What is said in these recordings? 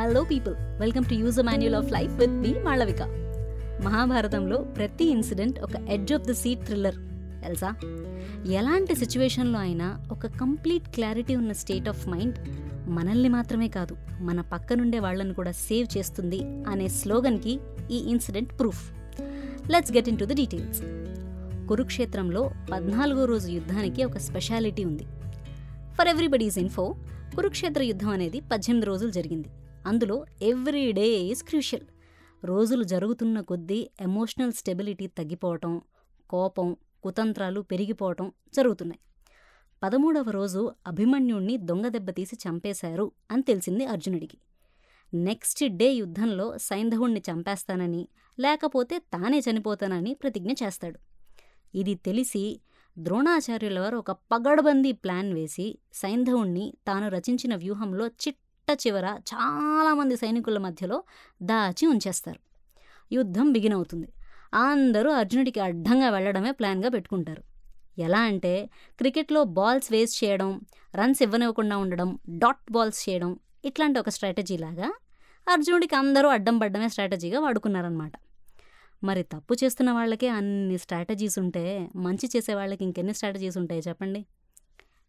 Hello people welcome to use manual of life with me Malavika మహాభారతంలో ప్రతి incident ఒక edge of the seat thriller తెలుసా? ఎలాంటి సిచ్యువేషన్లో అయినా ఒక కంప్లీట్ క్లారిటీ ఉన్న స్టేట్ ఆఫ్ మైండ్ మనల్ని మాత్రమే కాదు మన పక్కనుండే వాళ్ళని కూడా సేవ్ చేస్తుంది అనే స్లోగన్కి ఈ incident proof. Let's get into the details కురుక్షేత్రంలో పద్నాలుగో రోజు యుద్ధానికి ఒక స్పెషాలిటీ ఉంది. ఫర్ ఎవ్రీబడీస్ ఇన్ఫో కురుక్షేత్ర యుద్ధం అనేది పద్దెనిమిది రోజులు జరిగింది. అందులో ఎవ్రీ డే ఈజ్ క్రూషియల్. రోజులు జరుగుతున్న కొద్దీ ఎమోషనల్ స్టెబిలిటీ తగ్గిపోవటం కోపం కుతంత్రాలు పెరిగిపోవటం జరుగుతున్నాయి. పదమూడవ రోజు అభిమన్యుణ్ణి దొంగ దెబ్బతీసి చంపేశారు అని తెలిసింది అర్జునుడికి. నెక్స్ట్ డే యుద్ధంలో సైంధవుణ్ణి చంపేస్తానని లేకపోతే తానే చనిపోతానని ప్రతిజ్ఞ చేస్తాడు. ఇది తెలిసి ద్రోణాచార్యుల వారు ఒక పగడబందీ ప్లాన్ వేసి సైంధవుణ్ణి తాను రచించిన వ్యూహంలో చిట్ట చివర చాలామంది సైనికుల మధ్యలో దాచి ఉంచేస్తారు. యుద్ధం బిగిన్ అవుతుంది. అందరూ అర్జునుడికి అడ్డంగా వెళ్ళడమే ప్లాన్గా పెట్టుకుంటారు. ఎలా అంటే క్రికెట్లో బాల్స్ వేస్ట్ చేయడం రన్స్ ఇవ్వనివ్వకుండా ఉండడం డాట్ బాల్స్ చేయడం ఇట్లాంటి ఒక స్ట్రాటజీ లాగా అర్జునుడికి అందరూ అడ్డం పడ్డమే స్ట్రాటజీగా వాడుకున్నారనమాట మరి తప్పు చేస్తున్న వాళ్ళకే అన్ని స్ట్రాటజీస్ ఉంటే మంచి చేసే వాళ్ళకి ఇంకెన్ని స్ట్రాటజీస్ ఉంటాయి చెప్పండి?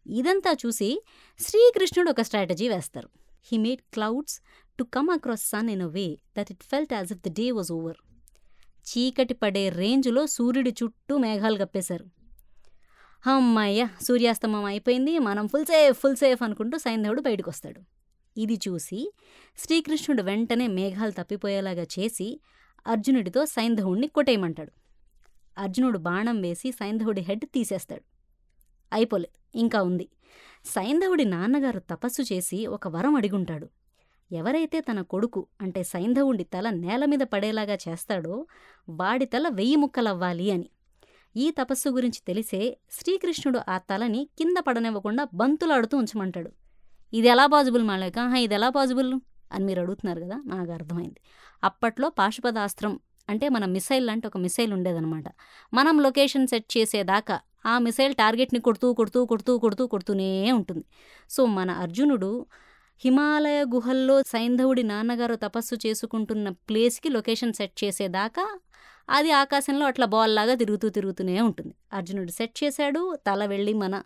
ఇదంతా చూసి శ్రీకృష్ణుడు ఒక స్ట్రాటజీ వేస్తారు. He made clouds to come across sun in a way that it felt as if the day was over చీకటి పడే రేంజ్లో సూర్యుడి చుట్టూ మేఘాలు కప్పేశారు. అమ్మయ్య సూర్యాస్తమం అయిపోయింది మనం ఫుల్ సేఫ్ ఫుల్ సేఫ్ అనుకుంటూ సైంధవుడు బయటకు వస్తాడు ఇది చూసి శ్రీకృష్ణుడు వెంటనే మేఘాలు తప్పిపోయేలాగా చేసి అర్జునుడితో సైంధవుణ్ణి కొట్టేయమంటాడు. అర్జునుడు బాణం వేసి సైంధవుడి హెడ్ తీసేస్తాడు. అయిపోలేదు. ఇంకా ఉంది. సైంధవుడి నాన్నగారు తపస్సు చేసి ఒక వరం అడిగుంటాడు. ఎవరైతే తన కొడుకు అంటే సైంధవుడి తల నేల మీద పడేలాగా చేస్తాడో వాడి తల వెయ్యి ముక్కలవ్వాలి అని. ఈ తపస్సు గురించి తెలిసే శ్రీకృష్ణుడు ఆ తలని కింద పడనివ్వకుండా బంతులాడుతూ ఉంచమంటాడు. ఇది ఎలా పాజిబుల్ మాలేక ఇది ఎలా పాజిబుల్? అని మీరు అడుగుతున్నారు కదా నాకు అర్థమైంది. అప్పట్లో పాశుపదాస్త్రం అంటే మన మిసైల్ లాంటి ఒక మిసైల్ ఉండేదన్నమాట. మనం లొకేషన్ సెట్ చేసేదాకా ఆ మిసైల్ టార్గెట్ని కొడుతూ కొడుతూ కొడుతూ కొడుతూ కొడుతూనే ఉంటుంది. సో మన అర్జునుడు హిమాలయ గుహల్లో సైంధవుడి నాన్నగారు తపస్సు చేసుకుంటున్న ప్లేస్కి లొకేషన్ సెట్ చేసేదాకా అది ఆకాశంలో అట్లా బాల్ లాగా తిరుగుతూ తిరుగుతూనే ఉంటుంది. అర్జునుడు సెట్ చేశాడు తల వెళ్ళి మన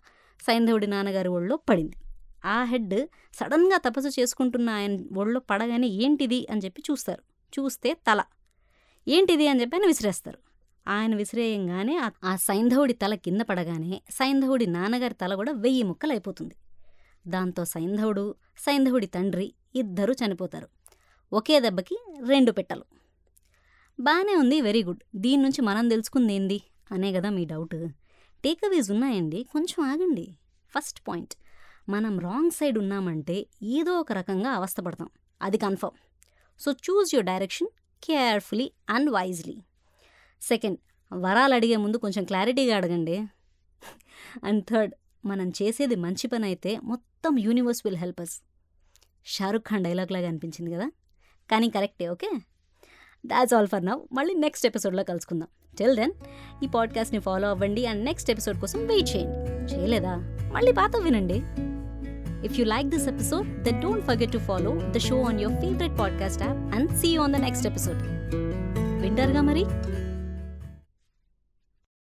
సైంధవుడి నాన్నగారి ఒళ్ళో పడింది. ఆ హెడ్ సడన్గా తపస్సు చేసుకుంటున్న ఆయన ఒళ్ళో పడగానే ఏంటిది అని చెప్పి చూస్తారు. చూస్తే తల. ఏంటిది అని చెప్పి ఆయన విసిరేస్తారు. ఆయన విసిరేయంగానే ఆ సైంధవుడి తల కింద పడగానే సైంధవుడి నాన్నగారి తల కూడా వెయ్యి ముక్కలు అయిపోతుంది దాంతో సైంధవుడు సైంధవుడి తండ్రి ఇద్దరూ చనిపోతారు. ఒకే దెబ్బకి రెండు పెట్టలు. బాగానే ఉంది వెరీ గుడ్. దీని నుంచి మనం తెలుసుకుంది ఏంది? అనే కదా మీ డౌట్. టేక్అవేస్ ఉన్నాయండి కొంచెం ఆగండి. First point. మనం రాంగ్ సైడ్ ఉన్నామంటే ఏదో ఒక రకంగా అవస్థపడతాం. అది confirm. So choose your direction carefully and wisely. Second వరాలు అడిగే ముందు కొంచెం క్లారిటీగా అడగండి. అండ్ థర్డ్ మనం చేసేది మంచి పని అయితే మొత్తం universe will help us Shahrukh Khan dialogue లాగా అనిపించింది కదా? కానీ కరెక్టే okay? That's all for now మళ్ళీ నెక్స్ట్ ఎపిసోడ్లో కలుసుకుందాం. టిల్ దెన్ ఈ పాడ్కాస్ట్ని ఫాలో అవ్వండి అండ్ నెక్స్ట్ ఎపిసోడ్ కోసం వెయిట్ చేయండి. చేయలేదా? మళ్ళీ పాత వినండి. If you like this episode then don't forget to follow the show on your favourite podcast app and see on the next episode వింటారుగా మరి?